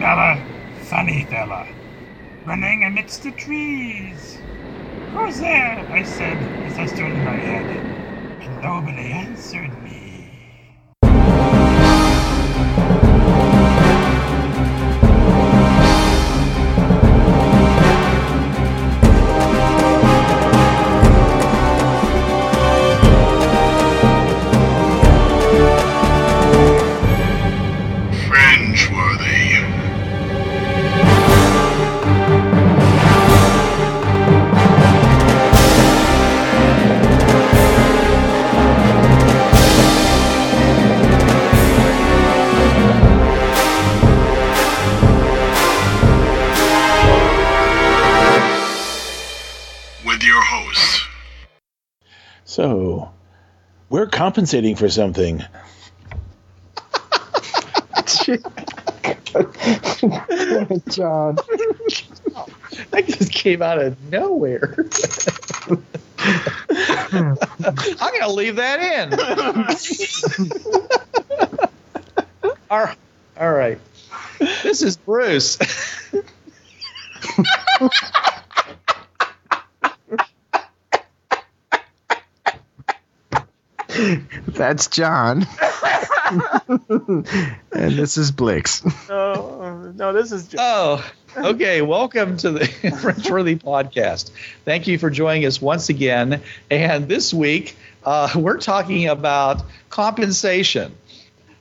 dollar funny fella, running amidst the trees. Who's there? I said as I in my head, and nobody answered me. Compensating for something. John. That just came out of nowhere. Hmm. I'm going to leave that in. all, right. all right. This is Bruce. That's John. and this is Blix. No, no, this is just. Oh, okay. Welcome to the Fringeworthy podcast. Thank you for joining us once again. And this week, uh, we're talking about compensation.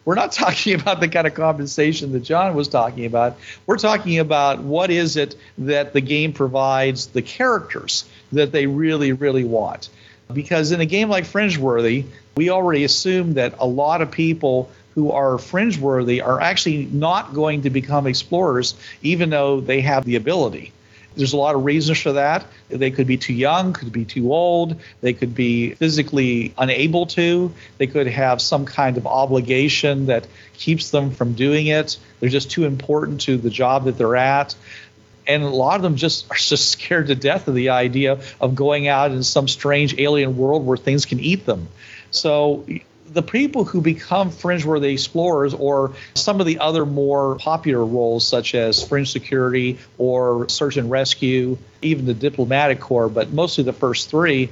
We're not talking about the kind of compensation that John was talking about. We're talking about what is it that the game provides the characters that they really, really want. Because in a game like Fringeworthy, we already assume that a lot of people who are fringe-worthy are actually not going to become explorers, even though they have the ability. There's a lot of reasons for that. They could be too young, could be too old, they could be physically unable to, they could have some kind of obligation that keeps them from doing it. They're just too important to the job that they're at and a lot of them just are just scared to death of the idea of going out in some strange alien world where things can eat them. So the people who become fringe-worthy explorers or some of the other more popular roles such as fringe security or search and rescue even the diplomatic corps but mostly the first three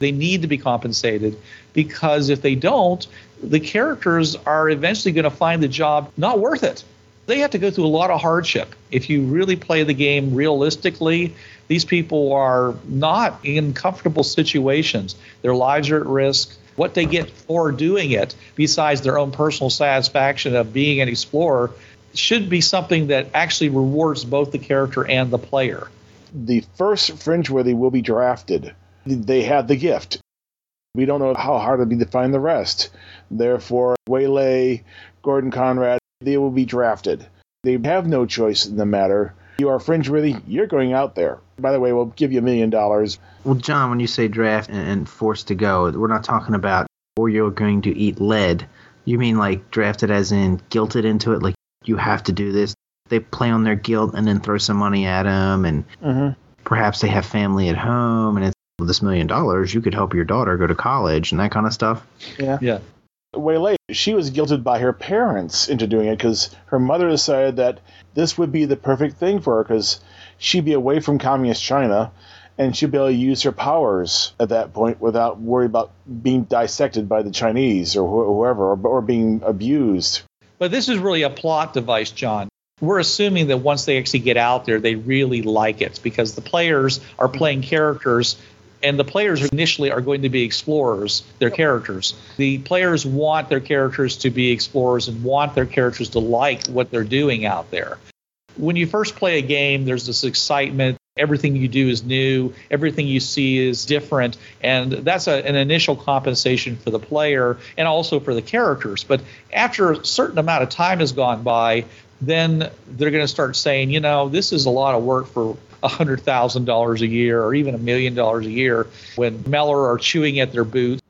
they need to be compensated because if they don't the characters are eventually going to find the job not worth it they have to go through a lot of hardship. If you really play the game realistically, these people are not in comfortable situations. Their lives are at risk. What they get for doing it, besides their own personal satisfaction of being an explorer, should be something that actually rewards both the character and the player. The first Fringeworthy will be drafted. They have the gift. We don't know how hard it'll be to find the rest. Therefore, Waylay, Gordon Conrad, they will be drafted. They have no choice in the matter. You are fringe worthy. you're going out there. By the way, we'll give you a million dollars. Well, John, when you say draft and, and forced to go, we're not talking about or you're going to eat lead. You mean like drafted as in guilted into it, like you have to do this. They play on their guilt and then throw some money at them, and Mm-hmm. perhaps they have family at home, and it's well, this million dollars you could help your daughter go to college and that kind of stuff. Yeah. Yeah. Waylay, she was guilted by her parents into doing it because her mother decided that this would be the perfect thing for her because she'd be away from communist China and she'd be able to use her powers at that point without worry about being dissected by the Chinese or wh- whoever or, or being abused. But this is really a plot device, John. We're assuming that once they actually get out there, they really like it because the players are playing characters, and the players initially are going to be explorers, their characters. The players want their characters to be explorers and want their characters to like what they're doing out there. When you first play a game, there's this excitement. Everything you do is new, everything you see is different, and that's a, an initial compensation for the player and also for the characters. But after a certain amount of time has gone by, then they're going to start saying, you know, this is a lot of work for $100,000 a year or even a million dollars a year when Meller are chewing at their boots.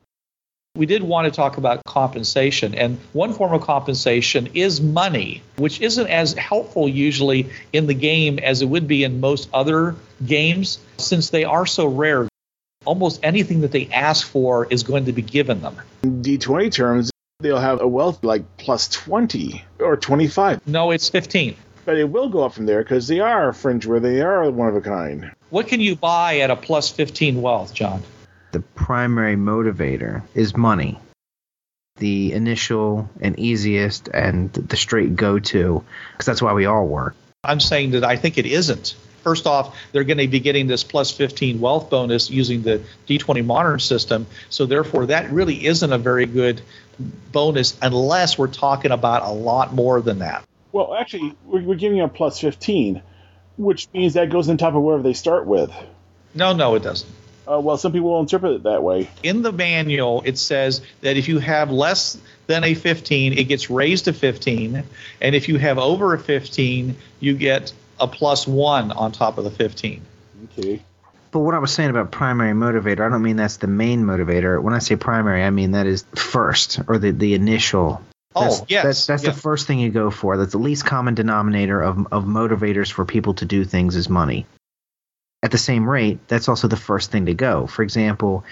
We did want to talk about compensation, and one form of compensation is money, which isn't as helpful usually in the game as it would be in most other games, since they are so rare. Almost anything that they ask for is going to be given them. In D20 terms, they'll have a wealth like plus 20 or 25. No, it's 15. But it will go up from there because they are fringe where they are one of a kind. What can you buy at a plus 15 wealth, John? The primary motivator is money. The initial and easiest and the straight go to, because that's why we all work. I'm saying that I think it isn't. First off, they're going to be getting this plus 15 wealth bonus using the D20 modern system. So, therefore, that really isn't a very good bonus unless we're talking about a lot more than that. Well, actually, we're, we're giving them plus 15, which means that goes on top of wherever they start with. No, no, it doesn't. Uh, well, some people will interpret it that way. In the manual, it says that if you have less than a 15, it gets raised to 15. And if you have over a 15, you get a plus one on top of the 15. Okay. But what I was saying about primary motivator, I don't mean that's the main motivator. When I say primary, I mean that is first or the, the initial. Oh, That's, yes. That's, that's yeah. the first thing you go for. That's the least common denominator of, of motivators for people to do things is money. At the same rate, that's also the first thing to go. For example,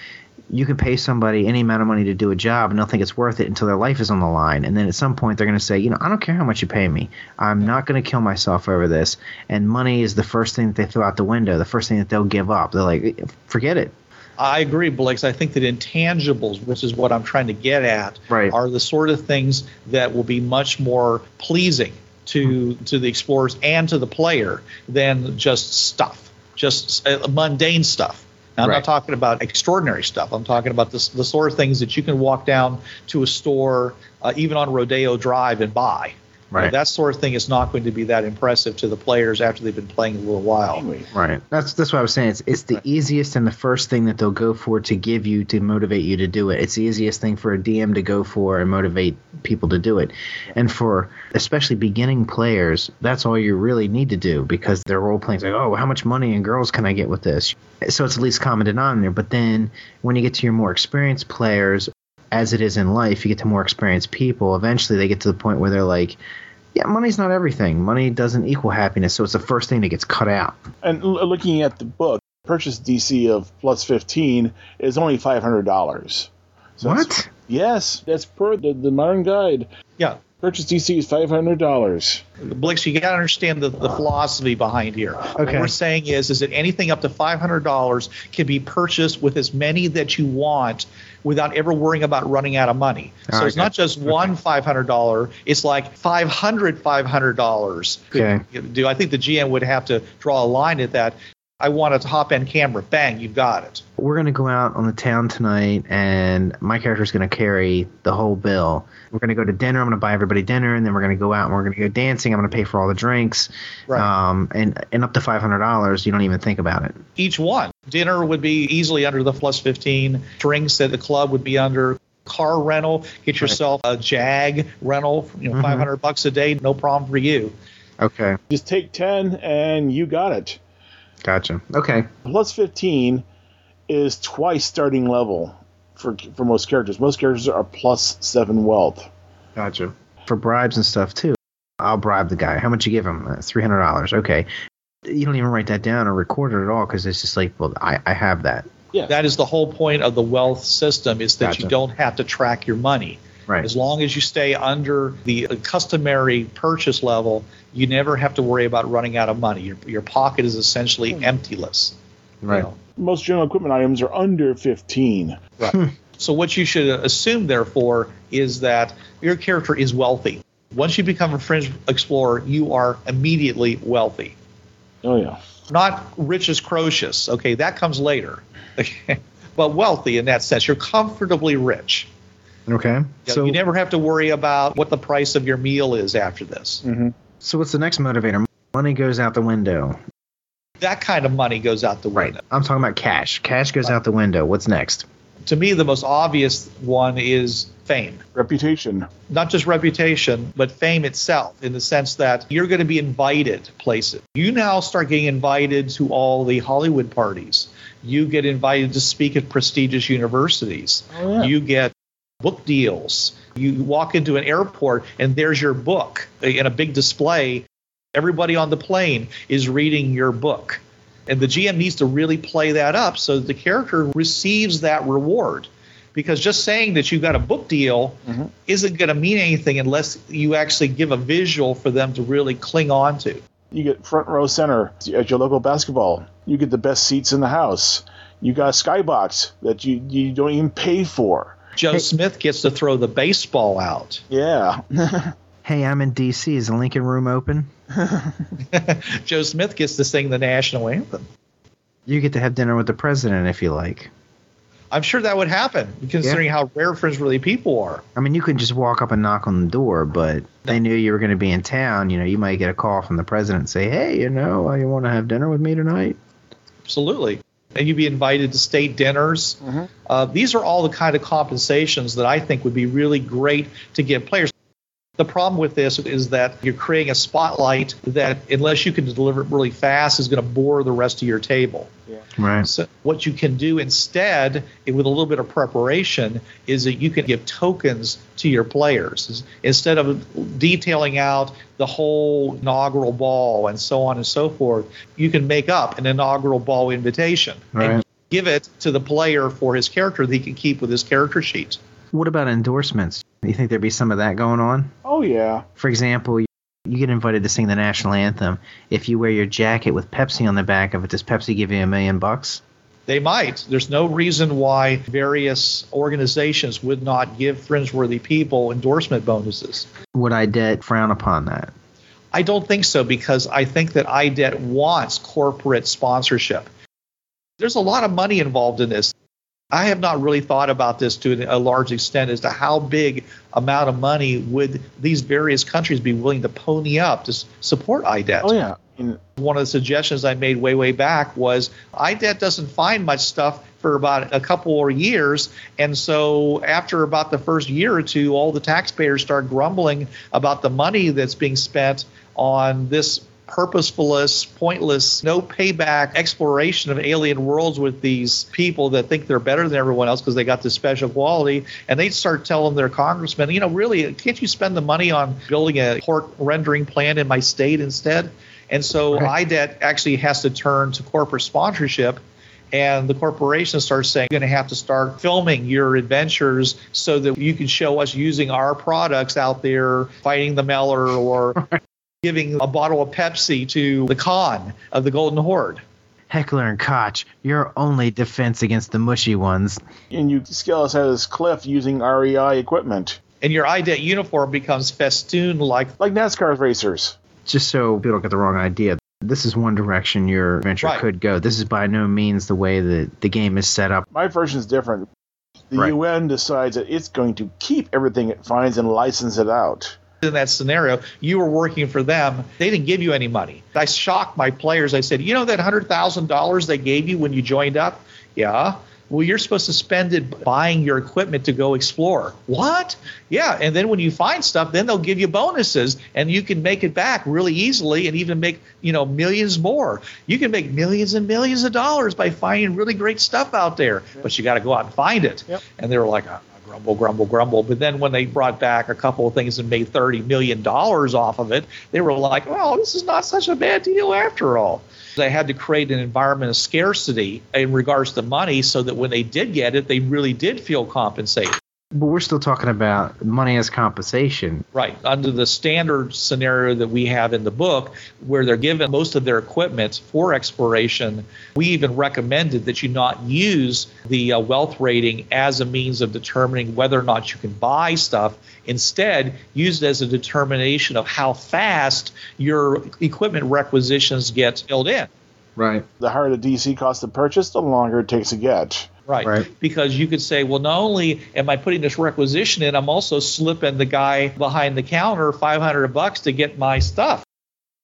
you can pay somebody any amount of money to do a job and they'll think it's worth it until their life is on the line. And then at some point, they're going to say, you know, I don't care how much you pay me. I'm not going to kill myself over this. And money is the first thing that they throw out the window, the first thing that they'll give up. They're like, forget it. I agree, Blake. I think that intangibles, which is what I'm trying to get at, Right. are the sort of things that will be much more pleasing to to the explorers and to the player than just stuff, just uh, mundane stuff. Now, I'm Right. not talking about extraordinary stuff. I'm talking about the, the sort of things that you can walk down to a store, uh, even on Rodeo Drive, and buy. You know, Right. that sort of thing is not going to be that impressive to the players after they've been playing a little while. Right. That's that's what I was saying. It's it's the easiest and the first thing that they'll go for to give you to motivate you to do it. It's the easiest thing for a DM to go for and motivate people to do it. And for especially beginning players, that's all you really need to do because their role playing is like, oh, how much money and girls can I get with this? So it's the least common denominator. But then when you get to your more experienced players, as it is in life, you get to more experienced people. Eventually, they get to the point where they're like. Yeah, money's not everything. Money doesn't equal happiness, so it's the first thing that gets cut out. and l- looking at the book, purchase DC of plus 15 is only $500. So that's- What? Yes, that's per the, the modern guide. Yeah. Purchase DC is $500. Blix, you got to understand the, the philosophy behind here. What Okay. we're saying is, is that anything up to five hundred dollars can be purchased with as many that you want without ever worrying about running out of money. So Ah, it's not just one five hundred dollar; it's like five hundred five hundred dollars. Okay. Do I think the GM would have to draw a line at that? I want a top end camera. Bang, you've got it. We're gonna go out on the town tonight, and my character's gonna carry the whole bill. We're gonna go to dinner. I'm gonna buy everybody dinner, and then we're gonna go out and we're gonna go dancing. I'm gonna pay for all the drinks, Right. um, and and up to five hundred dollars. You don't even think about it. each one. Dinner would be easily under the plus 15. Drinks at the club would be under. Car rental, get yourself a Jag rental, you know, Mhm. 500 bucks a day, no problem for you. Okay, Just take 10 and you got it. Gotcha. Okay, Plus 15 is twice starting level for for most characters. Most characters are plus 7 wealth. gotcha. For bribes and stuff too, I'll bribe the guy. How much you give him? Uh, Three hundred dollars. Okay. You don't even write that down or record it at all because it's just like, well, I, I have that. Yeah. That is the whole point of the wealth system is that you don't have to track your money. Right. As long as you stay under the customary purchase level, you never have to worry about running out of money. Your, your pocket is essentially hmm. emptyless. you Right. know. Most general equipment items are under 15. Right. So what you should assume, therefore, is that your character is wealthy. Once you become a fringe explorer, you are immediately wealthy. Oh yeah. Not rich as Croesus. Okay, that comes later. but wealthy in that sense. You're comfortably rich. Okay. You, know, so you never have to worry about what the price of your meal is after this. Mm-hmm. so what's the next motivator? Money goes out the window. That kind of money goes out the window. Right. I'm talking about cash. Cash goes out the window. What's next? To me, the most obvious one is fame. Reputation. not just reputation, but fame itself, in the sense that you're going to be invited places. You now start getting invited to all the Hollywood parties. You get invited to speak at prestigious universities. Oh, yeah. You get book deals. You walk into an airport and there's your book in a big display. Everybody on the plane is reading your book. And the GM needs to really play that up so that the character receives that reward. because just saying that you got a book deal Mhm. isn't going to mean anything unless you actually give a visual for them to really cling on to. You get front row center at your local basketball. You get the best seats in the house. You got a skybox that you, you don't even pay for. Joe Hey- Smith gets to throw the baseball out. Yeah. Hey, I'm in D.C. Is the Lincoln Room open? Joe Smith gets to sing the national anthem. You get to have dinner with the president if you like. I'm sure that would happen, considering how rare Fringeworthy People are. I mean, you couldn't just walk up and knock on the door, but they knew you were going to be in town. You know, you might get a call from the president and say, "Hey, you know, you want to have dinner with me tonight?" Absolutely. And you'd be invited to state dinners. Uh, these are all the kind of compensations that I think would be really great to give players. The problem with this is that you're creating a spotlight that, unless you can deliver it really fast, is going to bore the rest of your table. Right. So what you can do instead, with a little bit of preparation, is that you can give tokens to your players instead of detailing out the whole inaugural ball and so on and so forth. You can make up an inaugural ball invitation Right. and give it to the player for his character that he can keep with his character sheet. What about endorsements? You think there'd be some of that going on? oh, yeah. For example, you you get invited to sing the national anthem. If you wear your jacket with Pepsi on the back of it, does Pepsi give you a million bucks? They might. There's no reason why various organizations would not give fringeworthy people endorsement bonuses. Would IDET frown upon that? I don't think so because I think that IDET wants corporate sponsorship. There's a lot of money involved in this. I have not really thought about this to a large extent as to how big amount of money would these various countries be willing to pony up to support IDET. Oh, yeah. One of the suggestions I made way, way back was IDET doesn't find much stuff for about a couple of years. And so after about the first year or two, all the taxpayers start grumbling about the money that's being spent on this purposefulness, pointless, no payback exploration of alien worlds with these people that think they're better than everyone else because they got this special quality. And they start telling their congressmen, you know, really, can't you spend the money on building a pork rendering plant in my state instead? And so Right. IDET actually has to turn to corporate sponsorship. And the corporation starts saying, you're going to have to start filming your adventures so that you can show us using our products out there fighting the Meller or giving a bottle of Pepsi to the Khan of the Golden Horde. Heckler and Koch, your only defense against the mushy ones. and you scale us out of this cliff using REI equipment, And your IDET uniform becomes festoon like. like NASCAR racers. Just so people don't get the wrong idea, this is one direction your adventure Right. could go. This is by no means the way that the game is set up. My version is different. The Right. UN decides that it's going to keep everything it finds and license it out. In that scenario, you were working for them. They didn't give you any money. I shocked my players. I said, You know that $100,000 they gave you when you joined up? Yeah. Well, you're supposed to spend it buying your equipment to go explore. What? Yeah. And then when you find stuff, then they'll give you bonuses and you can make it back really easily and even make, you know, millions more. You can make millions and millions of dollars by finding really great stuff out there, but you got to go out and find it. Yep. And they were like, "Ah, grumble, grumble, grumble. But then when they brought back a couple of things and made $30 million off of it, they were like, well, this is not such a bad deal after all. They had to create an environment of scarcity in regards to money so that when they did get it, they really did feel compensated. But we're still talking about money as compensation. Right. Under the standard scenario that we have in the book, where they're given most of their equipment for exploration, we even recommended that you not use the uh, wealth rating as a means of determining whether or not you can buy stuff. Instead, use it as a determination of how fast your equipment requisitions get filled in. Right. The higher the DC cost to purchase, the longer it takes to get. Right. Right. Because you could say, well, not only am I putting this requisition in, I'm also slipping the guy behind the counter 500 bucks to get my stuff.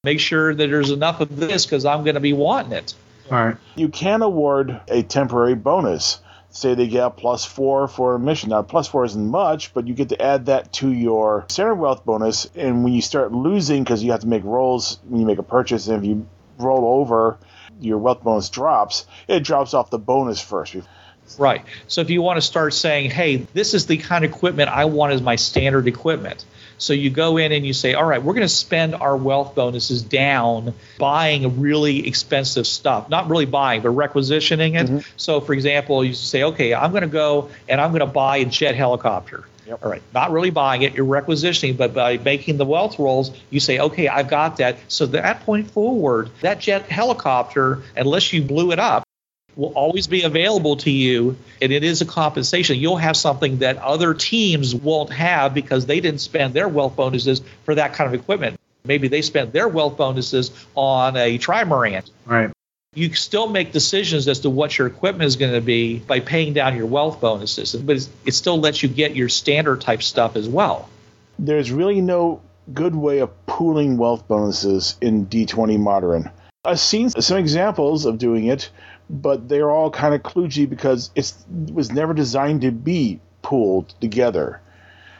Make sure that there's enough of this because I'm going to be wanting it. All right. You can award a temporary bonus. Say they get a plus four for a mission. Now, plus four isn't much, but you get to add that to your standard wealth bonus. And when you start losing, because you have to make rolls when you make a purchase, and if you roll over, your wealth bonus drops. It drops off the bonus first. Right. So if you want to start saying, hey, this is the kind of equipment I want as my standard equipment. So you go in and you say, all right, we're going to spend our wealth bonuses down buying really expensive stuff. Not really buying, but requisitioning it. Mm-hmm. So, for example, you say, okay, I'm going to go and I'm going to buy a jet helicopter. Yep. All right, not really buying it, you're requisitioning, but by making the wealth rolls, you say, okay, I've got that. So that point forward, that jet helicopter, unless you blew it up, will always be available to you and it is a compensation you'll have something that other teams won't have because they didn't spend their wealth bonuses for that kind of equipment maybe they spent their wealth bonuses on a trimaran Right. You still make decisions as to what your equipment is going to be by paying down your wealth bonuses but it's, it still lets you get your standard type stuff as well There's really no good way of pooling wealth bonuses in D20 Modern. I've seen some examples of doing it, but they're all kind of kludgy because it's, it was never designed to be pooled together.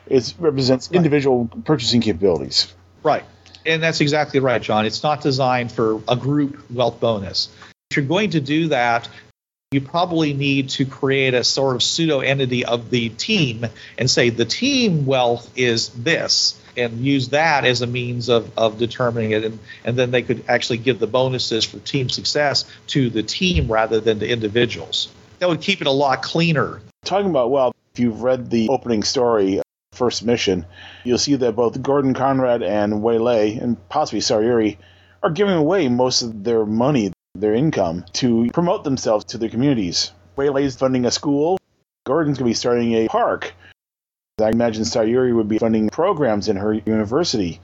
It represents individual purchasing capabilities. Right. And that's exactly right, John. It's not designed for a group wealth bonus. If you're going to do that, you probably need to create a sort of pseudo entity of the team and say the team wealth is this and use that as a means of, of determining it and, and then they could actually give the bonuses for team success to the team rather than to individuals that would keep it a lot cleaner Talking about, well, if you've read the opening story, First Mission, you'll see that both Gordon Conrad and Waylay, and possibly Sayuri, are giving away most of their money, their income, to promote themselves to their communities. Waylay's funding a school. Gordon's going to be starting a park. I imagine Sayuri would be funding programs in her university.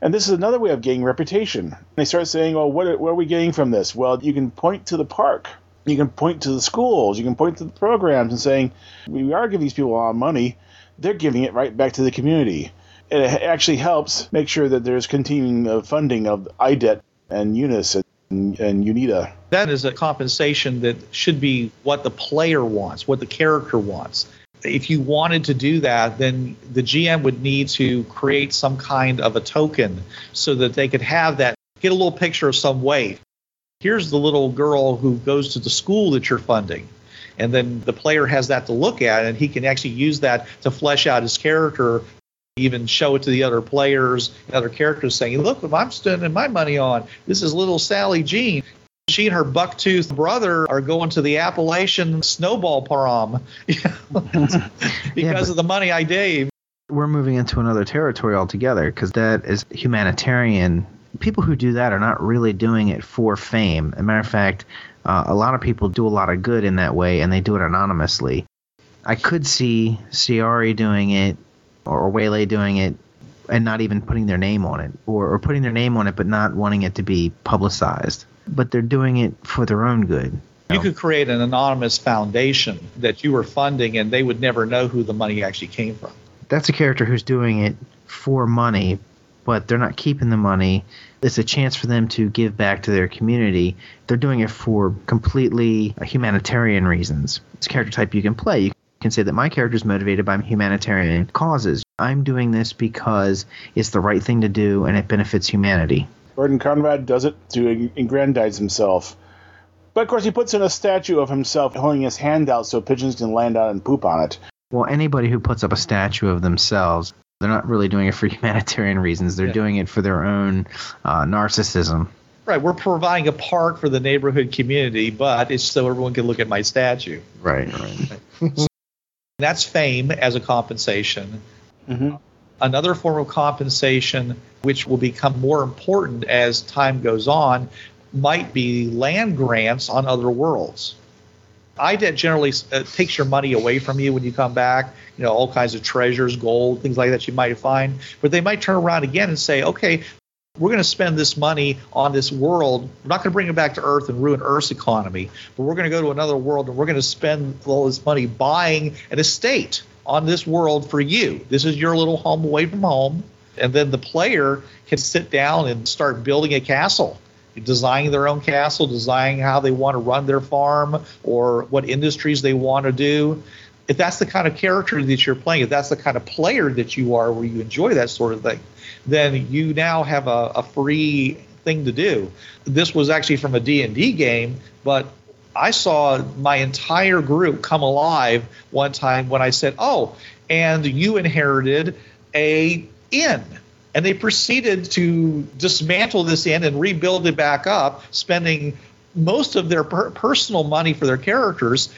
And this is another way of gaining reputation. They start saying, "Oh, what, what are we getting from this?" Well, you can point to the park, you can point to the schools, you can point to the programs, and saying, "We are giving these people a lot of money. They're giving it right back to the community." It actually helps make sure that there's continuing funding of IDET and UNIS and, and UNITA. that is a compensation that should be what the player wants, what the character wants. If you wanted to do that, then the GM would need to create some kind of a token so that they could have that, get a little picture of some way. Here's the little girl who goes to the school that you're funding. And then the player has that to look at, and he can actually use that to flesh out his character, even show it to the other players, and other characters saying, Look what I'm spending my money on. This is little Sally Jean. She and her buck-toothed brother are going to the Appalachian snowball prom because but- of the money I gave. we're moving into another territory altogether because that is humanitarian. People who do that are not really doing it for fame. As a matter of fact, uh, a lot of people do a lot of good in that way, and they do it anonymously. I could see Sayuri doing it or Waylay doing it and not even putting their name on it, or, or putting their name on it but not wanting it to be publicized. But they're doing it for their own good. You could create an anonymous foundation that you were funding, and they would never know who the money actually came from. that's a character who's doing it for money, but they're not keeping the money. It's a chance for them to give back to their community. They're doing it for completely uh, humanitarian reasons. It's a character type you can play. You can say that my character is motivated by humanitarian causes. I'm doing this because it's the right thing to do and it benefits humanity. Gordon Conrad does it to aggrandize himself. But of course, he puts in a statue of himself holding his hand out so pigeons can land out and poop on it. Well, anybody who puts up a statue of themselves, they're not really doing it for humanitarian reasons. They're Yeah. doing it for their own uh, narcissism. Right, we're providing a park for the neighborhood community, but it's so everyone can look at my statue. Right, right. That's fame as a compensation. Mhm. Another form of compensation, which will become more important as time goes on, might be land grants on other worlds. IDET generally uh, takes your money away from you when you come back, you know, all kinds of treasures, gold, things like that you might find. But they might turn around again and say, okay, we're going to spend this money on this world. We're not going to bring it back to Earth and ruin Earth's economy, but we're going to go to another world and we're going to spend all this money buying an estate on this world for you. This is your little home away from home. And then the player can sit down and start building a castle, designing their own castle, designing how they want to run their farm or what industries they want to do. If that's the kind of character that you're playing, if that's the kind of player that you are where you enjoy that sort of thing, then you now have a, a free thing to do. This was actually from a D&D game, but I saw my entire group come alive one time when I said, "Oh, and you inherited a inn." And they proceeded to dismantle this inn and rebuild it back up, spending most of their per- personal money for their characters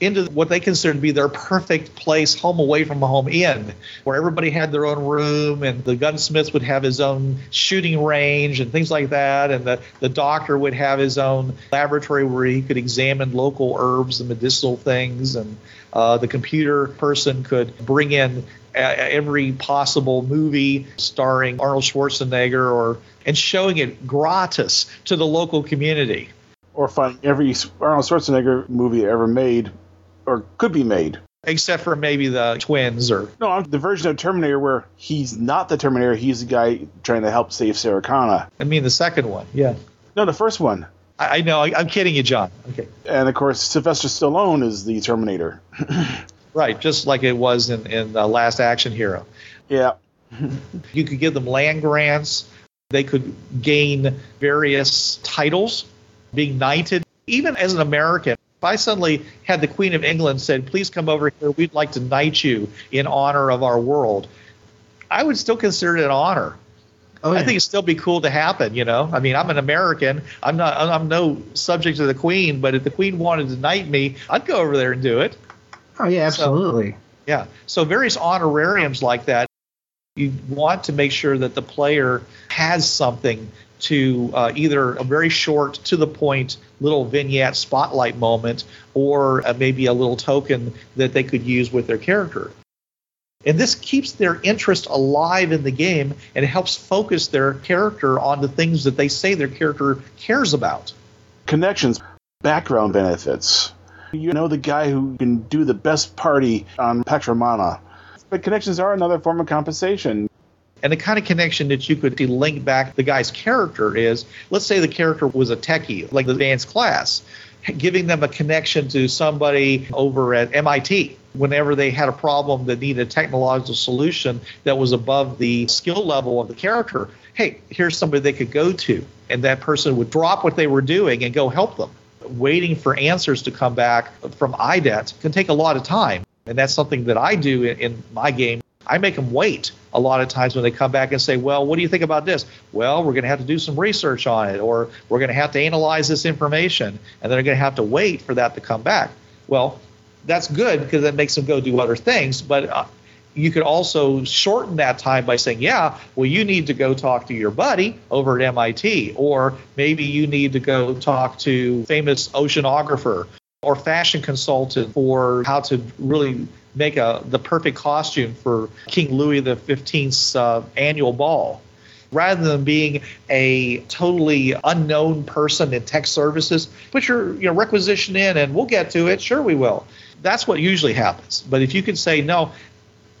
into what they considered to be their perfect place, home away from home inn, where everybody had their own room and the gunsmith would have his own shooting range and things like that. And the, the doctor would have his own laboratory where he could examine local herbs and medicinal things. And uh, the computer person could bring in every possible movie starring Arnold Schwarzenegger or and showing it gratis to the local community or find every Arnold Schwarzenegger movie ever made or could be made. Except for maybe the twins or. No, the version of Terminator where he's not the Terminator, he's the guy trying to help save Sarah Connor. I mean, the second one, yeah. No, the first one. I, I know, I, am kidding you, John. Okay. And of course, Sylvester Stallone is the Terminator. right, just like it was in, in uh, Last Action Hero. Yeah. you could give them land grants, they could gain various titles being knighted. Even as an American, if I suddenly had the Queen of England said, please come over here, we'd like to knight you in honor of our world, I would still consider it an honor. Oh, yeah. I think it'd still be cool to happen, you know. I mean, I'm an American. I'm not. I'm no subject to the Queen, but if the Queen wanted to knight me, I'd go over there and do it. Oh yeah, absolutely. So, yeah. So various honorariums like that. You want to make sure that the player has something to uh, either a very short, to the point little vignette spotlight moment or uh, maybe a little token that they could use with their character. And this keeps their interest alive in the game and it helps focus their character on the things that they say their character cares about. Connections, background benefits. You know the guy who can do the best party on Pax Romana. But connections are another form of compensation. And the kind of connection that you could link back the guy's character is let's say the character was a techie, like the dance class, giving them a connection to somebody over at MIT whenever they had a problem that needed a technological solution that was above the skill level of the character. Hey, here's somebody they could go to. And that person would drop what they were doing and go help them. Waiting for answers to come back from IDET can take a lot of time. And that's something that I do in, in my game I make them wait a lot of times when they come back and say, Well, what do you think about this? Well, we're going to have to do some research on it, or we're going to have to analyze this information, and then they're going to have to wait for that to come back. Well, that's good because that makes them go do other things, but uh, you could also shorten that time by saying, yeah, well, you need to go talk to your buddy over at MIT, or maybe you need to go talk to famous oceanographer or fashion consultant for how to really make a the perfect costume for King Louis XV's uh, annual ball. Rather than being a totally unknown person in tech services, put your you know, requisition in and we'll get to it. Sure, we will. That's what usually happens. But if you can say, no,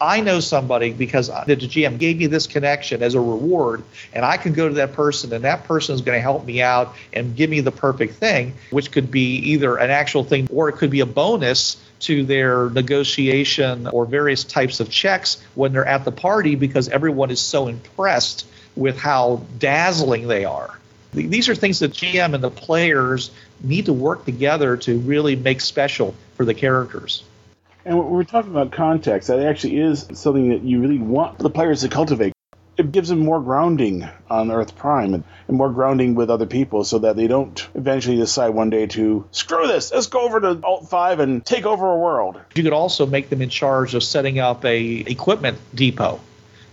I know somebody because the GM gave me this connection as a reward, and I can go to that person, and that person is going to help me out and give me the perfect thing, which could be either an actual thing or it could be a bonus to their negotiation or various types of checks when they're at the party because everyone is so impressed with how dazzling they are. These are things that GM and the players need to work together to really make special for the characters. And we're talking about context. That actually is something that you really want the players to cultivate. It gives them more grounding on Earth Prime and, and more grounding with other people so that they don't eventually decide one day to screw this, let's go over to Alt 5 and take over a world. You could also make them in charge of setting up a equipment depot.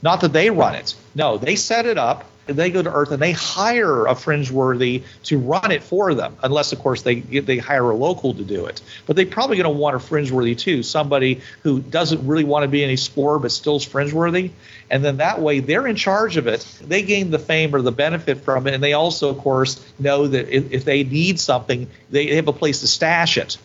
Not that they run it. No, they set it up they go to Earth and they hire a fringe-worthy to run it for them, unless of course they they hire a local to do it. But they're probably going to want a fringe-worthy too, somebody who doesn't really want to be an explorer but still is fringe-worthy, and then that way they're in charge of it. They gain the fame or the benefit from it, and they also of course know that if, if they need something, they have a place to stash it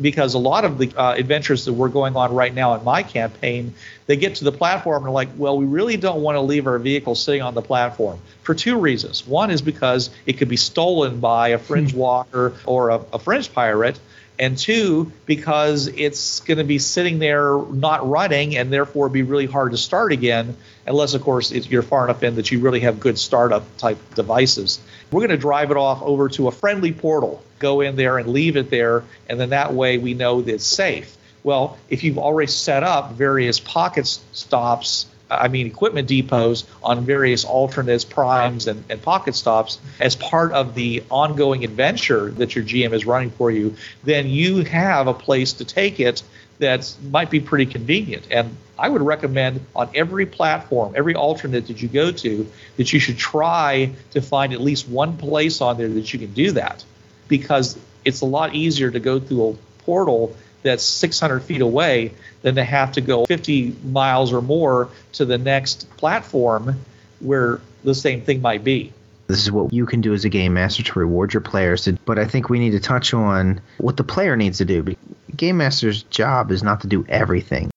because a lot of the uh, adventures that we're going on right now in my campaign, they get to the platform and they're like, well, we really don't want to leave our vehicle sitting on the platform for two reasons. One is because it could be stolen by a fringe hmm. walker or a, a fringe pirate. and two, because it's going to be sitting there not running and therefore be really hard to start again, unless, of course, it's, you're far enough in that you really have good startup type devices. We're going to drive it off over to a friendly portal, go in there and leave it there, and then that way we know that it's safe. Well, if you've already set up various pocket stops uh, I mean, equipment depots on various alternates, primes, and, and pocket stops as part of the ongoing adventure that your GM is running for you, then you have a place to take it that might be pretty convenient. And I would recommend on every platform, every alternate that you go to, that you should try to find at least one place on there that you can do that because it's a lot easier to go through a portal that's 600 feet away than to have to go 50 miles or more to the next platform where the same thing might be. This is what you can do as a game master to reward your players. But I think we need to touch on what the player needs to do. Game master's job is not to do everything.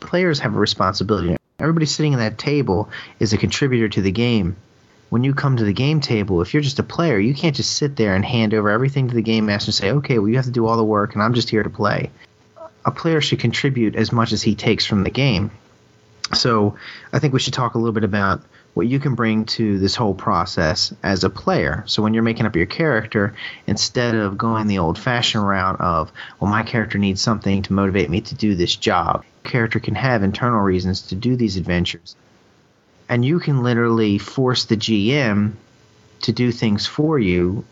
Players have a responsibility. Everybody sitting at that table is a contributor to the game. When you come to the game table, if you're just a player, you can't just sit there and hand over everything to the game master and say, okay, well, you have to do all the work and I'm just here to play a player should contribute as much as he takes from the game. So I think we should talk a little bit about what you can bring to this whole process as a player. So when you're making up your character, instead of going the old fashioned route of, well, my character needs something to motivate me to do this job, character can have internal reasons to do these adventures. And you can literally force the GM to do things for you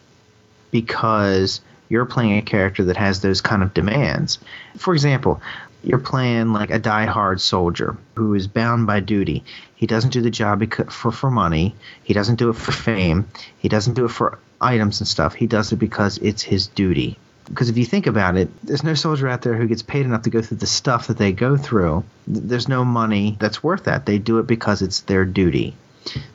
because you're playing a character that has those kind of demands. For example, you're playing like a die-hard soldier who is bound by duty. He doesn't do the job for for money. He doesn't do it for fame. He doesn't do it for items and stuff. He does it because it's his duty. Because if you think about it, there's no soldier out there who gets paid enough to go through the stuff that they go through. There's no money that's worth that. They do it because it's their duty.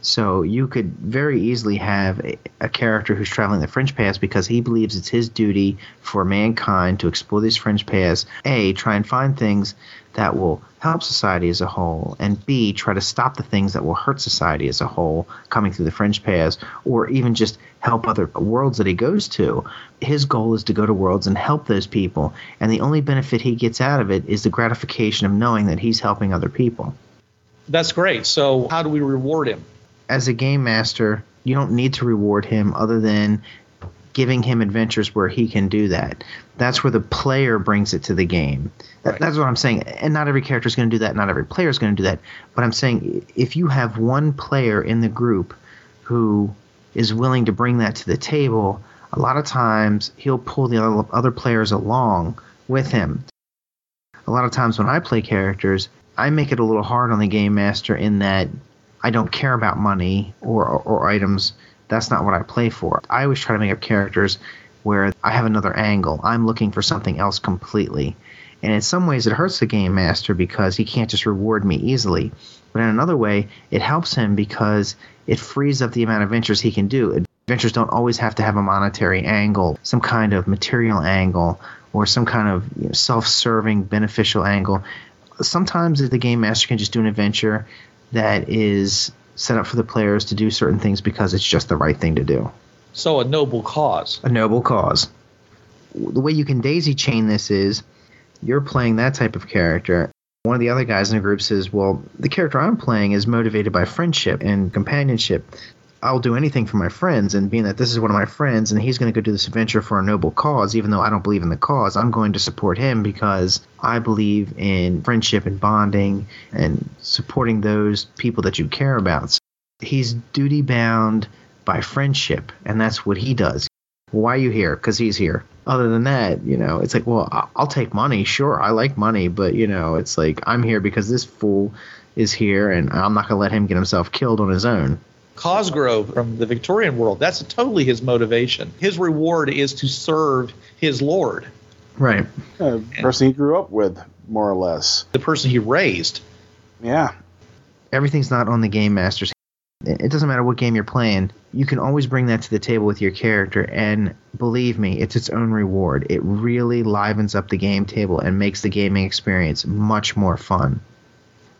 So you could very easily have a, a, character who's traveling the fringe paths because he believes it's his duty for mankind to explore these fringe paths. A, try and find things that will help society as a whole, and B, try to stop the things that will hurt society as a whole coming through the fringe paths, or even just help other worlds that he goes to. His goal is to go to worlds and help those people, and the only benefit he gets out of it is the gratification of knowing that he's helping other people. That's great. So, how do we reward him? As a game master, you don't need to reward him other than giving him adventures where he can do that. That's where the player brings it to the game. Right. That's what I'm saying. And not every character is going to do that. Not every player is going to do that. But I'm saying if you have one player in the group who is willing to bring that to the table, a lot of times he'll pull the other players along with him. A lot of times when I play characters, I make it a little hard on the game master in that I don't care about money or, or, or items. That's not what I play for. I always try to make up characters where I have another angle. I'm looking for something else completely. And in some ways, it hurts the game master because he can't just reward me easily. But in another way, it helps him because it frees up the amount of adventures he can do. Adventures don't always have to have a monetary angle, some kind of material angle, or some kind of you know, self serving, beneficial angle sometimes the game master can just do an adventure that is set up for the players to do certain things because it's just the right thing to do. So a noble cause. A noble cause. The way you can daisy chain this is you're playing that type of character. One of the other guys in the group says, Well, the character I'm playing is motivated by friendship and companionship. I'll do anything for my friends, and being that this is one of my friends, and he's going to go do this adventure for a noble cause, even though I don't believe in the cause, I'm going to support him because I believe in friendship and bonding and supporting those people that you care about. So he's duty bound by friendship, and that's what he does. Why are you here? Because he's here. Other than that, you know, it's like, well, I'll take money. Sure, I like money, but, you know, it's like, I'm here because this fool is here, and I'm not going to let him get himself killed on his own. Cosgrove from the Victorian world, that's totally his motivation. His reward is to serve his lord. Right. The person he grew up with, more or less. The person he raised. Yeah. Everything's not on the game master's. It doesn't matter what game you're playing. You can always bring that to the table with your character, and believe me, it's its own reward. It really livens up the game table and makes the gaming experience much more fun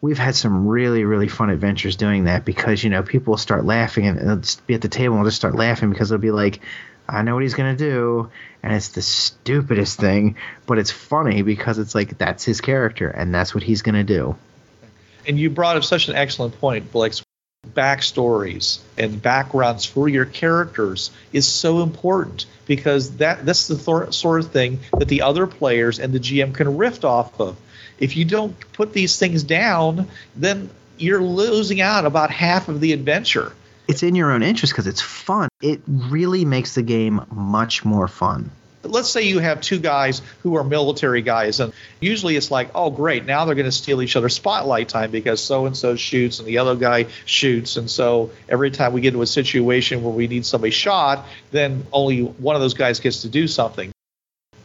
we've had some really really fun adventures doing that because you know people will start laughing and they'll just be at the table and just start laughing because they'll be like I know what he's gonna do, and it's the stupidest thing, but it's funny because it's like that's his character, and that's what he's gonna do. And you brought up such an excellent point, Blake. Backstories and backgrounds for your characters is so important because that that's the thor- sort of thing that the other players and the GM can riff off of. If you don't put these things down, then you're losing out about half of the adventure. It's in your own interest because it's fun. It really makes the game much more fun. let's say you have two guys who are military guys and usually it's like oh great now they're going to steal each other's spotlight time because so and so shoots and the other guy shoots and so every time we get into a situation where we need somebody shot then only one of those guys gets to do something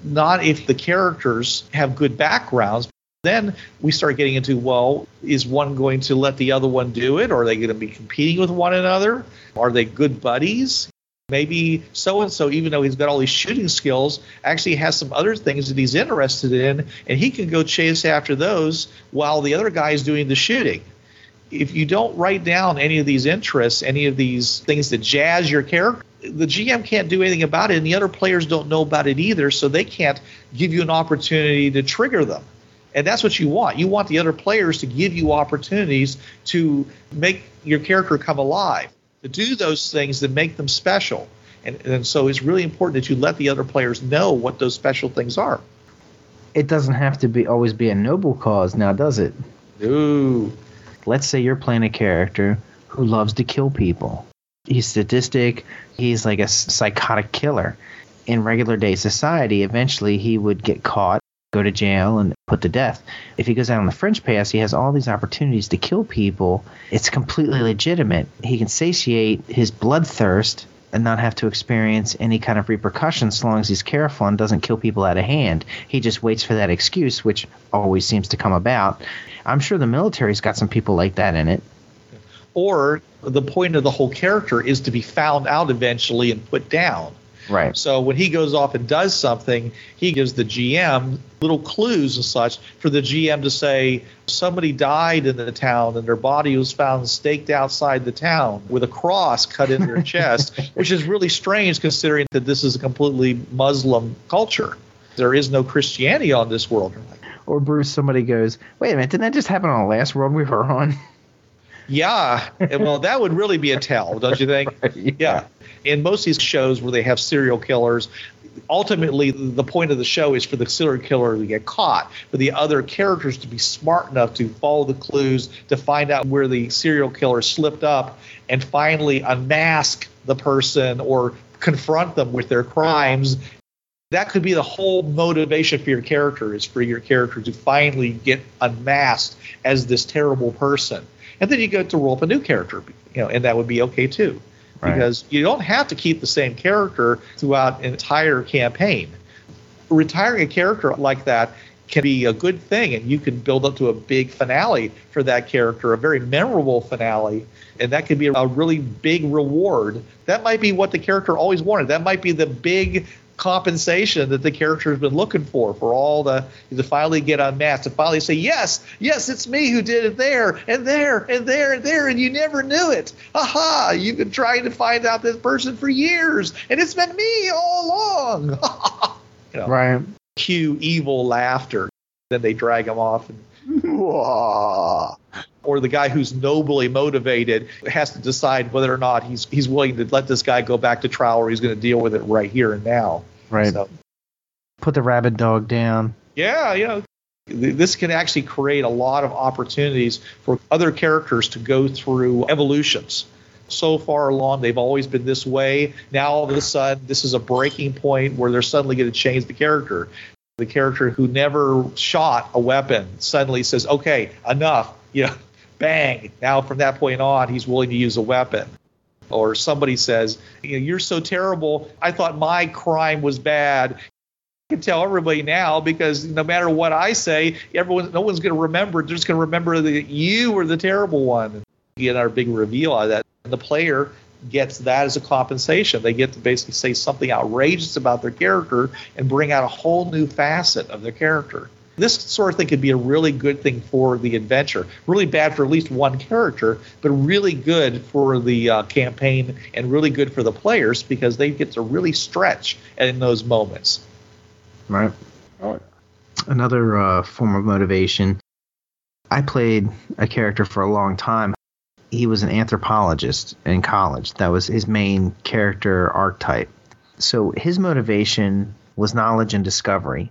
not if the characters have good backgrounds then we start getting into well is one going to let the other one do it are they going to be competing with one another are they good buddies maybe so and so, even though he's got all these shooting skills, actually has some other things that he's interested in, and he can go chase after those while the other guy is doing the shooting. If you don't write down any of these interests, any of these things that jazz your character, the GM can't do anything about it, and the other players don't know about it either, so they can't give you an opportunity to trigger them. And that's what you want. You want the other players to give you opportunities to make your character come alive to do those things that make them special. And, and so it's really important that you let the other players know what those special things are. It doesn't have to be always be a noble cause now, does it? Ooh. Let's say you're playing a character who loves to kill people. He's sadistic, he's like a psychotic killer. In regular day society, eventually he would get caught, go to jail, and put to death. If he goes out on the fringe paths, he has all these opportunities to kill people. It's completely legitimate. He can satiate his bloodthirst and not have to experience any kind of repercussions so long as he's careful and doesn't kill people out of hand. He just waits for that excuse, which always seems to come about. I'm sure the military's got some people like that in it. Or the point of the whole character is to be found out eventually and put down. Right. So when he goes off and does something, he gives the GM little clues and such for the GM to say somebody died in the town and their body was found staked outside the town with a cross cut in their chest, which is really strange considering that this is a completely Muslim culture. There is no Christianity on this world. Or Bruce, somebody goes, "Wait a minute, didn't that just happen on the last world we were on?" Yeah, well, that would really be a tell, don't you think? Right, yeah. yeah. In most of these shows where they have serial killers, ultimately the point of the show is for the serial killer to get caught, for the other characters to be smart enough to follow the clues to find out where the serial killer slipped up and finally unmask the person or confront them with their crimes. That could be the whole motivation for your character is for your character to finally get unmasked as this terrible person. And then you go to roll up a new character, you know, and that would be okay too Right. because you don't have to keep the same character throughout an entire campaign. Retiring a character like that can be a good thing, and you can build up to a big finale for that character, a very memorable finale, and that could be a really big reward. That might be what the character always wanted. That might be the big compensation that the character has been looking for for all the to finally get unmasked to finally say yes yes it's me who did it there and there and there and there and you never knew it aha you've been trying to find out this person for years and it's been me all along you know, Right. cue evil laughter then they drag him off and. or the guy who's nobly motivated has to decide whether or not he's he's willing to let this guy go back to trial or he's going to deal with it right here and now. Right. So, Put the rabid dog down. yeah, you know, this can actually create a lot of opportunities for other characters to go through evolutions. So far along, they've always been this way. Now, all of a sudden, this is a breaking point where they're suddenly going to change the character. The character who never shot a weapon suddenly says, "Okay, enough." You know, bang. Now, from that point on, he's willing to use a weapon. Or somebody says, you "You're so terrible. I thought my crime was bad." I can tell everybody now because no matter what I say, everyone, no one's going to remember. They're just going to remember that you were the terrible one. Get our big reveal out of that. And the player gets that as a compensation. They get to basically say something outrageous about their character and bring out a whole new facet of their character. This sort of thing could be a really good thing for the adventure. Really bad for at least one character, but really good for the uh, campaign and really good for the players because they get to really stretch in those moments. Right. Another uh, form of motivation. I played a character for a long time. He was an anthropologist in college. That was his main character archetype. So his motivation was knowledge and discovery,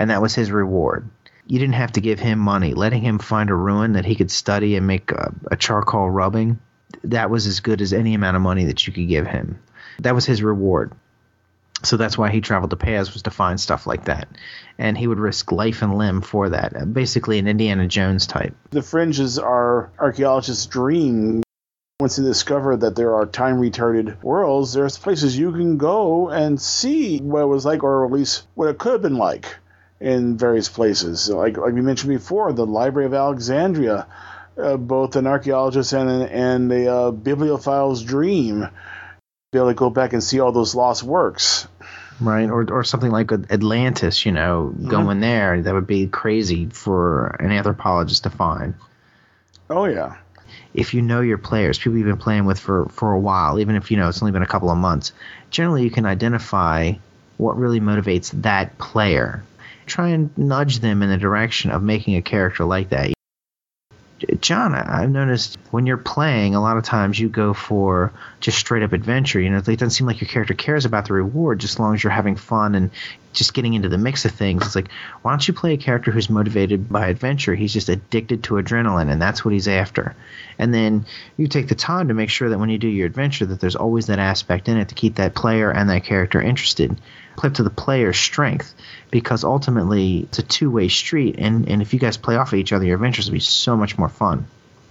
and that was his reward. You didn't have to give him money. Letting him find a ruin that he could study and make a, a charcoal rubbing, that was as good as any amount of money that you could give him. That was his reward. So that's why he traveled to Paz was to find stuff like that, and he would risk life and limb for that. Basically, an Indiana Jones type. The fringes are archaeologists' dream. Once they discover that there are time retarded worlds, there's places you can go and see what it was like, or at least what it could have been like in various places. Like like we mentioned before, the Library of Alexandria, uh, both an archaeologist and and a uh, bibliophile's dream. Be able to go back and see all those lost works. right? Or or something like Atlantis, you know, going there. That would be crazy for an anthropologist to find. Oh yeah. If you know your players, people you've been playing with for for a while, even if you know it's only been a couple of months, generally you can identify what really motivates that player. Try and nudge them in the direction of making a character like that. John, I've noticed when you're playing, a lot of times you go for just straight up adventure. You know, it doesn't seem like your character cares about the reward, just as long as you're having fun and just getting into the mix of things. It's like, why don't you play a character who's motivated by adventure? He's just addicted to adrenaline, and that's what he's after. And then you take the time to make sure that when you do your adventure, that there's always that aspect in it to keep that player and that character interested. Up to the player's strength, because ultimately it's a two-way street, and and if you guys play off of each other, your adventures will be so much more fun.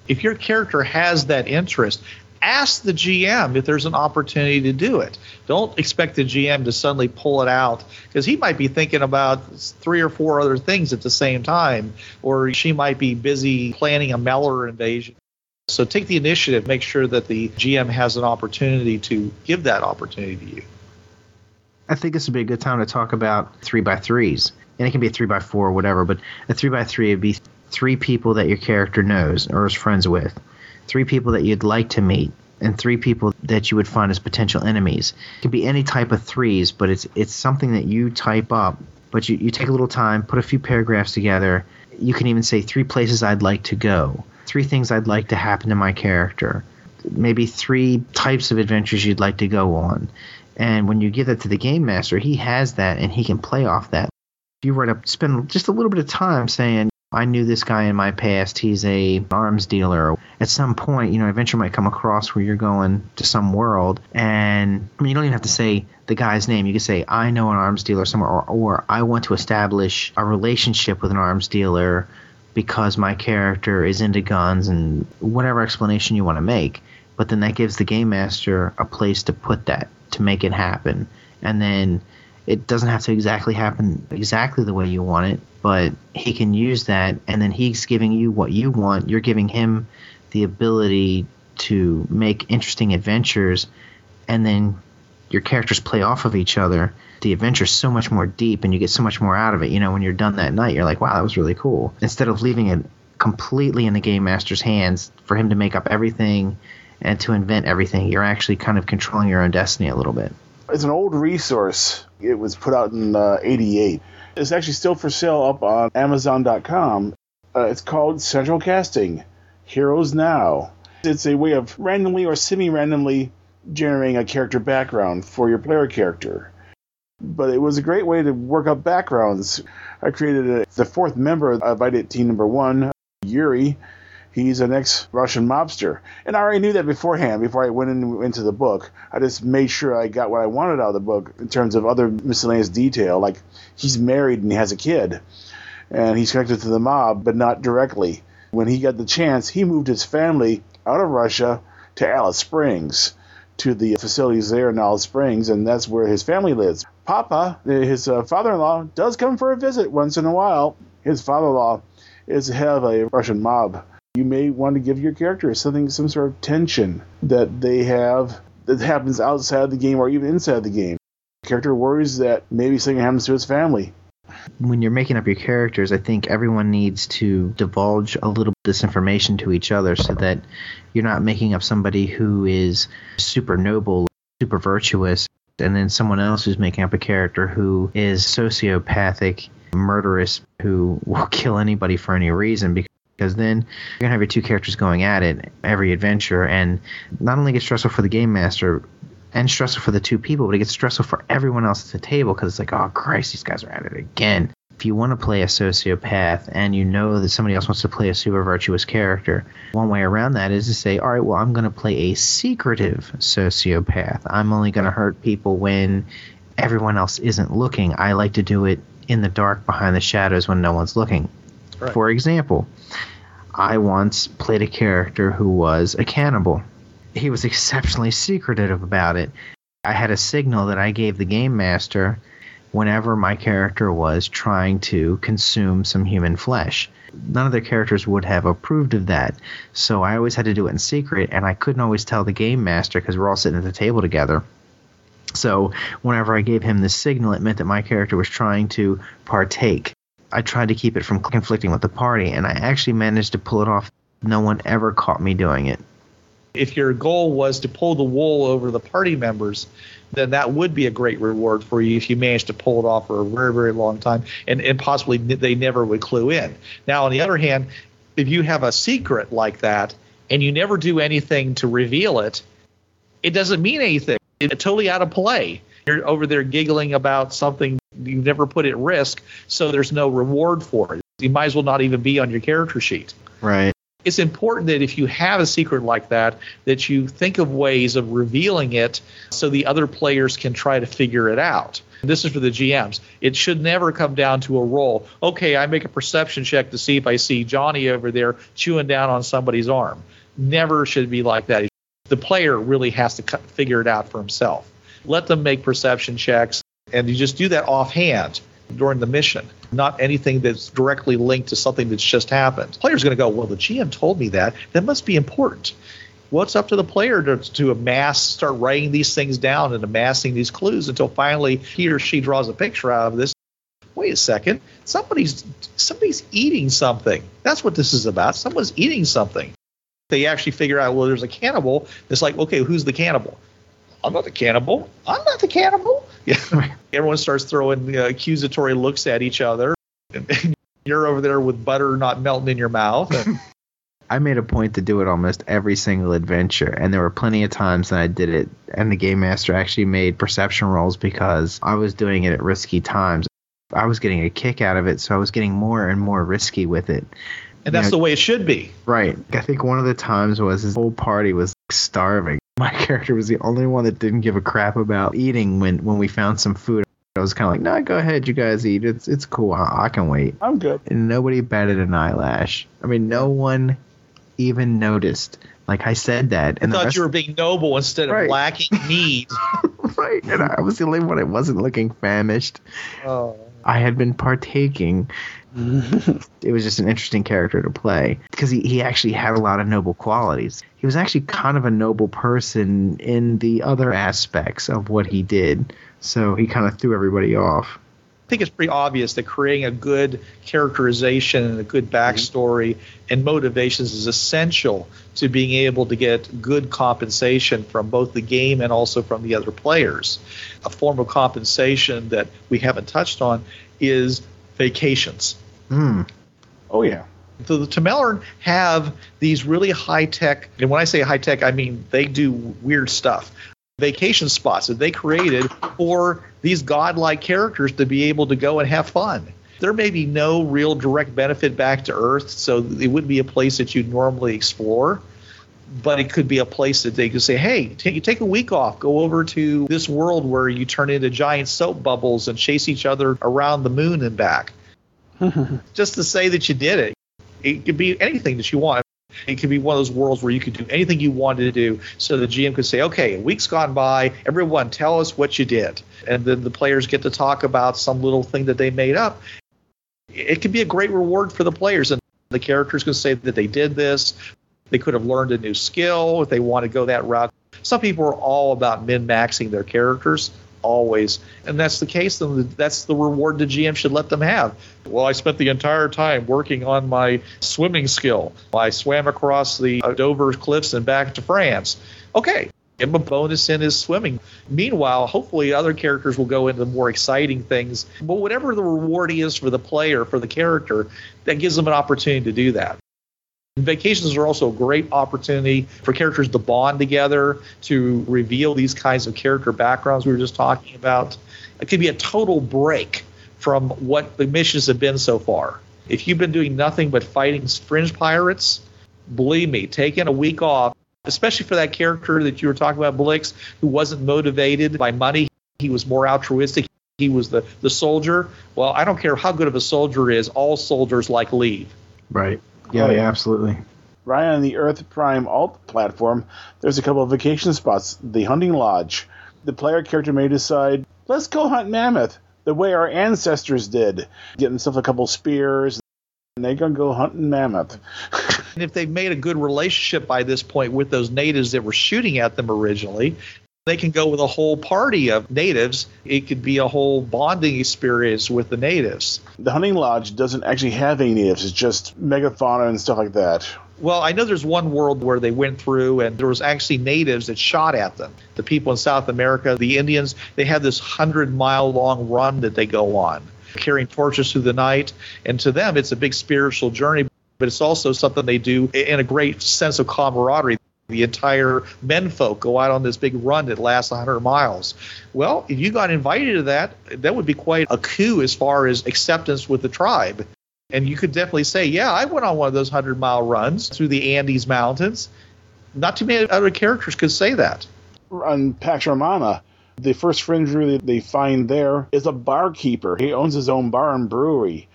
If your character has that interest, ask the GM if there's an opportunity to do it. Don't expect the GM to suddenly pull it out because he might be thinking about three or four other things at the same time, or she might be busy planning a Mellor invasion. So take the initiative, make sure that the GM has an opportunity to give that opportunity to you. I think this would be a good time to talk about three by threes, and it can be a three by four or whatever. But a three by three would be three people that your character knows or is friends with, three people that you'd like to meet, and three people that you would find as potential enemies. It can be any type of threes, but it's it's something that you type up. But you, you take a little time, put a few paragraphs together. You can even say three places I'd like to go, three things I'd like to happen to my character, maybe three types of adventures you'd like to go on. And when you give that to the game master, he has that and he can play off that. You write up, spend just a little bit of time saying, I knew this guy in my past. He's a arms dealer. At some point, you know, adventure might come across where you're going to some world, and I mean, you don't even have to say the guy's name. You can say, I know an arms dealer somewhere, or, or I want to establish a relationship with an arms dealer because my character is into guns, and whatever explanation you want to make. But then that gives the game master a place to put that to make it happen, and then it doesn't have to exactly happen exactly the way you want it, but he can use that, and then he's giving you what you want. You're giving him the ability to make interesting adventures, and then your characters play off of each other. The adventure's so much more deep, and you get so much more out of it. You know, when you're done that night, you're like, wow, that was really cool. Instead of leaving it completely in the game master's hands for him to make up everything and to invent everything, you're actually kind of controlling your own destiny a little bit. It's an old resource. It was put out in uh, 88. It's actually still for sale up on Amazon.com. Uh, it's called Central Casting Heroes Now. It's a way of randomly or semi randomly generating a character background for your player character. But it was a great way to work up backgrounds. I created a, the fourth member of IDET Team Number One, Yuri. He's an ex Russian mobster. And I already knew that beforehand, before I went in, into the book. I just made sure I got what I wanted out of the book in terms of other miscellaneous detail. Like, he's married and he has a kid. And he's connected to the mob, but not directly. When he got the chance, he moved his family out of Russia to Alice Springs, to the facilities there in Alice Springs, and that's where his family lives. Papa, his uh, father in law, does come for a visit once in a while. His father in law is head of a Russian mob you may want to give your character something, some sort of tension that they have that happens outside the game or even inside the game. The character worries that maybe something happens to his family. When you're making up your characters, I think everyone needs to divulge a little bit of this information to each other so that you're not making up somebody who is super noble, super virtuous, and then someone else who's making up a character who is sociopathic, murderous, who will kill anybody for any reason because then you're gonna have your two characters going at it every adventure and not only get stressful for the game master and stressful for the two people, but it gets stressful for everyone else at the table because it's like, oh Christ, these guys are at it again. If you want to play a sociopath and you know that somebody else wants to play a super virtuous character, one way around that is to say, all right, well, I'm going to play a secretive sociopath. I'm only going to hurt people when everyone else isn't looking. I like to do it in the dark behind the shadows when no one's looking. Right. For example, I once played a character who was a cannibal. He was exceptionally secretive about it. I had a signal that I gave the game master whenever my character was trying to consume some human flesh. None of the characters would have approved of that, so I always had to do it in secret, and I couldn't always tell the game master because we're all sitting at the table together. So whenever I gave him the signal, it meant that my character was trying to partake. I tried to keep it from conflicting with the party, and I actually managed to pull it off. No one ever caught me doing it. If your goal was to pull the wool over the party members, then that would be a great reward for you if you managed to pull it off for a very, very long time and, and possibly they never would clue in. Now, on the other hand, if you have a secret like that and you never do anything to reveal it, it doesn't mean anything. It's totally out of play. You're over there giggling about something you've never put at risk, so there's no reward for it. You might as well not even be on your character sheet. Right. it's important that if you have a secret like that that you think of ways of revealing it so the other players can try to figure it out. This is for the gms it should never come down to a roll. Okay i make a perception check to see if i see johnny over there chewing down on somebody's arm. Never should be like that. The player really has to figure it out for himself let them make perception checks and you just do that offhand during the mission, not anything that's directly linked to something that's just happened. Player's going to go, well, the GM told me that. That must be important. It's up to the player to, to amass, start writing these things down and amassing these clues until finally he or she draws a picture out of this. Wait a second, somebody's somebody's eating something. That's what this is about. Someone's eating something. They actually figure out, well, there's a cannibal. It's like, okay, who's the cannibal? I'm not the cannibal. I'm not the cannibal. Yeah. Everyone starts throwing uh, accusatory looks at each other. And you're over there with butter not melting in your mouth. And I made a point to do it almost every single adventure, and there were plenty of times that I did it, and the game master actually made perception rolls because I was doing it at risky times. I was getting a kick out of it, so I was getting more and more risky with it. and that's Yeah. the way it should be. Right. I think one of the times was his whole party was starving. My character was the only one that didn't give a crap about eating when, when we found some food. I was kind of like, no, go ahead, you guys eat. It's it's cool. I, I can wait. I'm good. And nobody batted an eyelash. I mean, no one even noticed. Like I said that, I and the thought rest- you were being noble instead of Right. lacking need. right, and I was the only one that wasn't looking famished. oh. I had been partaking. it was just an interesting character to play because he, he actually had a lot of noble qualities. He was actually kind of a noble person in the other aspects of what he did. So he kind of threw everybody off. I think it's pretty obvious that creating a good characterization and a good backstory and motivations is essential to being able to get good compensation from both the game and also from the other players. A form of compensation that we haven't touched on is vacations. Hmm. Oh yeah. So the Tamelern have these really high tech, and when I say high tech, I mean they do weird stuff. Vacation spots that they created for these godlike characters to be able to go and have fun. There may be no real direct benefit back to Earth, so it wouldn't be a place that you'd normally explore. But it could be a place that they could say, "Hey, take take a week off, go over to this world where you turn into giant soap bubbles and chase each other around the moon and back." Just to say that you did it, it could be anything that you want. It could be one of those worlds where you could do anything you wanted to do. So the GM could say, okay, a week's gone by. Everyone, tell us what you did. And then the players get to talk about some little thing that they made up. It could be a great reward for the players. And the characters can say that they did this. They could have learned a new skill if they want to go that route. Some people are all about min maxing their characters. Always. And that's the case, then that's the reward the GM should let them have. Well, I spent the entire time working on my swimming skill. I swam across the uh, Dover cliffs and back to France. Okay, give him a bonus in his swimming. Meanwhile, hopefully other characters will go into more exciting things. But whatever the reward is for the player, for the character, that gives them an opportunity to do that. Vacations are also a great opportunity for characters to bond together, to reveal these kinds of character backgrounds we were just talking about. It could be a total break from what the missions have been so far. If you've been doing nothing but fighting fringe pirates, believe me, taking a week off, especially for that character that you were talking about, Blix, who wasn't motivated by money, he was more altruistic. He was the, the soldier. Well, I don't care how good of a soldier is, all soldiers like leave. Right. Yeah, Oh, yeah. yeah, absolutely. Right on the Earth Prime Alt platform, there's a couple of vacation spots. The Hunting Lodge. The player character may decide, let's go hunt mammoth the way our ancestors did, getting themselves a couple spears, and they're gonna go hunting mammoth. And if they've made a good relationship by this point with those natives that were shooting at them originally, they can go with a whole party of natives. It could be a whole bonding experience with the natives. the Hunting Lodge doesn't actually have any natives; it's just megafauna and stuff like that. Well, I know there's one world where they went through and there was actually natives that shot at them. The people in South America, the Indians, they have this 100 mile long run that they go on, carrying torches through the night. And to them, it's a big spiritual journey, but it's also something they do in a great sense of camaraderie. The entire menfolk go out on this big run that lasts 100 miles. Well, if you got invited to that, that would be quite a coup as far as acceptance with the tribe. And you could definitely say, yeah, I went on one of those 100 mile runs through the Andes Mountains. Not too many other characters could say that. on Pax Romana, the first fringe brewery they find there is a barkeeper. He owns his own bar and brewery.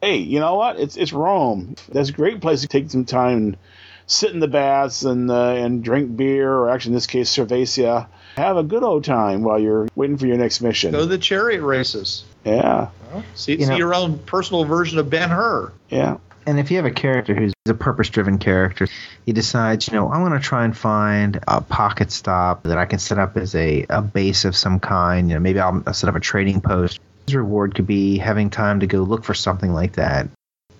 Hey, you know what? It's it's Rome. That's a great place to take some time sit in the baths and uh, and drink beer, or actually in this case, cerveza. Have a good old time while you're waiting for your next mission. Go to the chariot races. Yeah, See, You see know- your own personal version of Ben Hur. yeah. And if you have a character who's a purpose driven character, he decides, you know, I want to try and find a pocket stop that I can set up as a, a base of some kind. You know, maybe I'll, I'll set up a trading post. His reward could be having time to go look for something like that.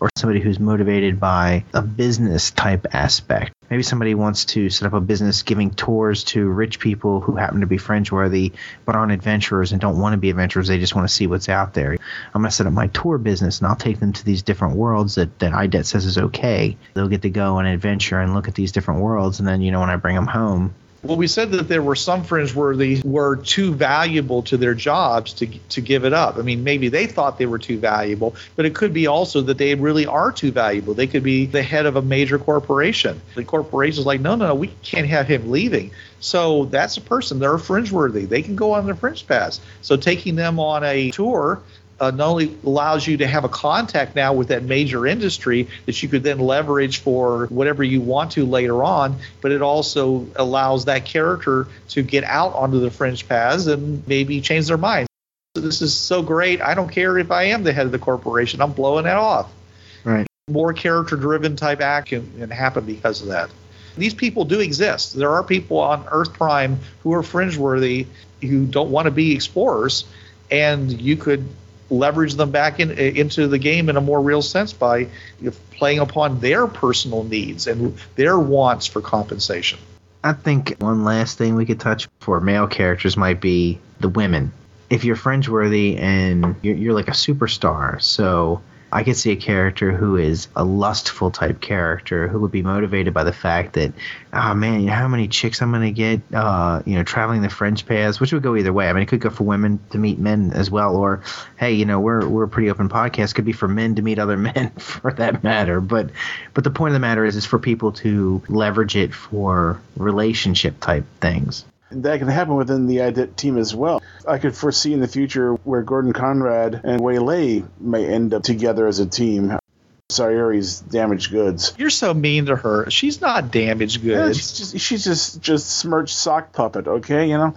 Or somebody who's motivated by a business type aspect. Maybe somebody wants to set up a business giving tours to rich people who happen to be fringe worthy but aren't adventurers and don't want to be adventurers. They just want to see what's out there. I'm going to set up my tour business and I'll take them to these different worlds that, that IDET says is okay. They'll get to go on an adventure and look at these different worlds. And then, you know, when I bring them home, Well, we said that there were some friends where they were too valuable to their jobs to to give it up. I mean, maybe they thought they were too valuable, but it could be also that they really are too valuable. They could be the head of a major corporation. The corporation's like, no, no, no, we can't have him leaving. So that's a person. They're fringe worthy. They can go on their fringe pass. So taking them on a tour uh, not only allows you to have a contact now with that major industry that you could then leverage for whatever you want to later on, but it also allows that character to get out onto the fringe paths and maybe change their mind. So this is so great. I don't care if I am the head of the corporation. I'm blowing that off. Right. More character driven type act can, can happen because of that. These people do exist. There are people on Earth Prime who are fringe worthy who don't want to be explorers, and you could leverage them back in, into the game in a more real sense by playing upon their personal needs and their wants for compensation. I think one last thing we could touch for male characters might be the women. If you're fringe worthy and you're, you're like a superstar, so I could see a character who is a lustful type character who would be motivated by the fact that, oh man, you know how many chicks I'm gonna get, uh, you know, traveling the fringe paths, which would go either way. I mean, it could go for women to meet men as well, or hey, you know, we're we're a pretty open podcast. Could be for men to meet other men, for that matter. But but the point of the matter is, is for people to leverage it for relationship type things. That can happen within the IDET team as well. I could foresee in the future where Gordon Conrad and Waylay may end up together as a team. Sayuri's damaged goods. You're so mean to her. She's not damaged Yeah, goods. she's just she's just just smirched sock puppet, okay? You know.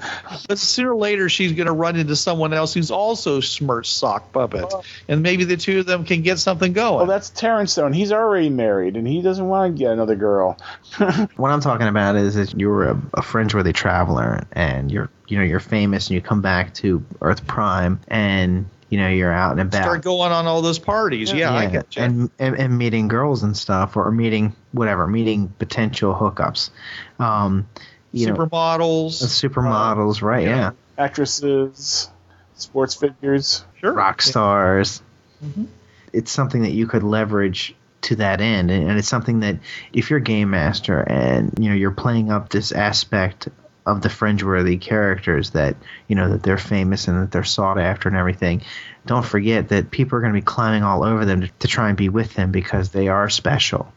But sooner or later, she's going to run into someone else who's also smirched sock puppet, and maybe the two of them can get something going. Well, that's Terrence Stone. He's already married, and he doesn't want to get another girl. What I'm talking about is that you're a, a fringe-worthy traveler, and you're you know you're famous, and you come back to Earth Prime, and you know you're out and about. Start going on all those parties. Yeah, I get you. and, and and meeting girls and stuff, or meeting whatever, meeting potential hookups. Um, you know, Supermodels. supermodels, right? Yeah, Actresses, sports figures. sure. rock stars. Mhm. It's something that you could leverage to that end, and and it's something that if you're game master and you know you're playing up this aspect of the fringe-worthy characters that you know that they're famous and that they're sought after and everything. Don't forget that people are going to be climbing all over them to, to try and be with them because they are special.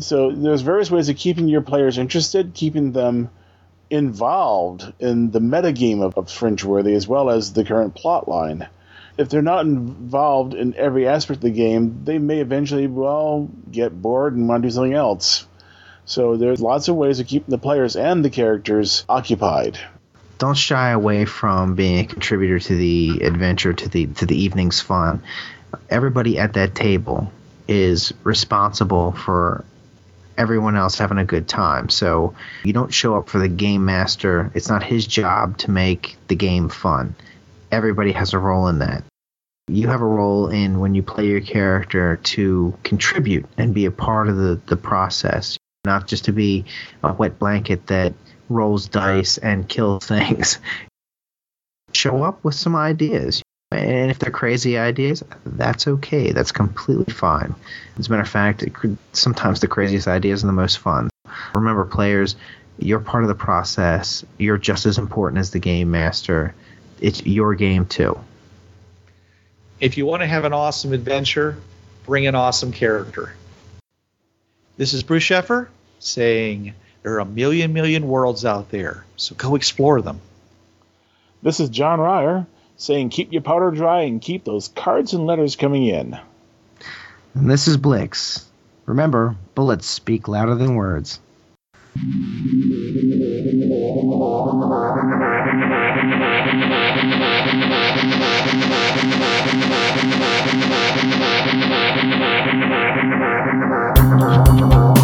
So there's various ways of keeping your players interested, keeping them involved in the metagame of, of Fringeworthy as well as the current plot line. If they're not involved in every aspect of the game, they may eventually, well, get bored and want to do something else. So there's lots of ways of keeping the players and the characters occupied. don't shy away from being a contributor to the adventure to the to the evening's fun. Everybody at that table is responsible for everyone else having a good time. So you don't show up for the game master. It's not his job to make the game fun. Everybody has a role in that. You have a role in when you play your character to contribute and be a part of the, the process not just to be a wet blanket that rolls dice and kills things. Show up with some ideas. And if they're crazy ideas, that's okay. That's completely fine. As a matter of fact, could, sometimes the craziest ideas are the most fun. Remember, players, you're part of the process. You're just as important as the game master. It's your game, too. If you want to have an awesome adventure, bring an awesome character. This is Bruce Sheffer saying there are a million, million worlds out there, so go explore them. This is John Ryer saying keep your powder dry and keep those cards and letters coming in. And this is Blix. Remember, bullets speak louder than words. This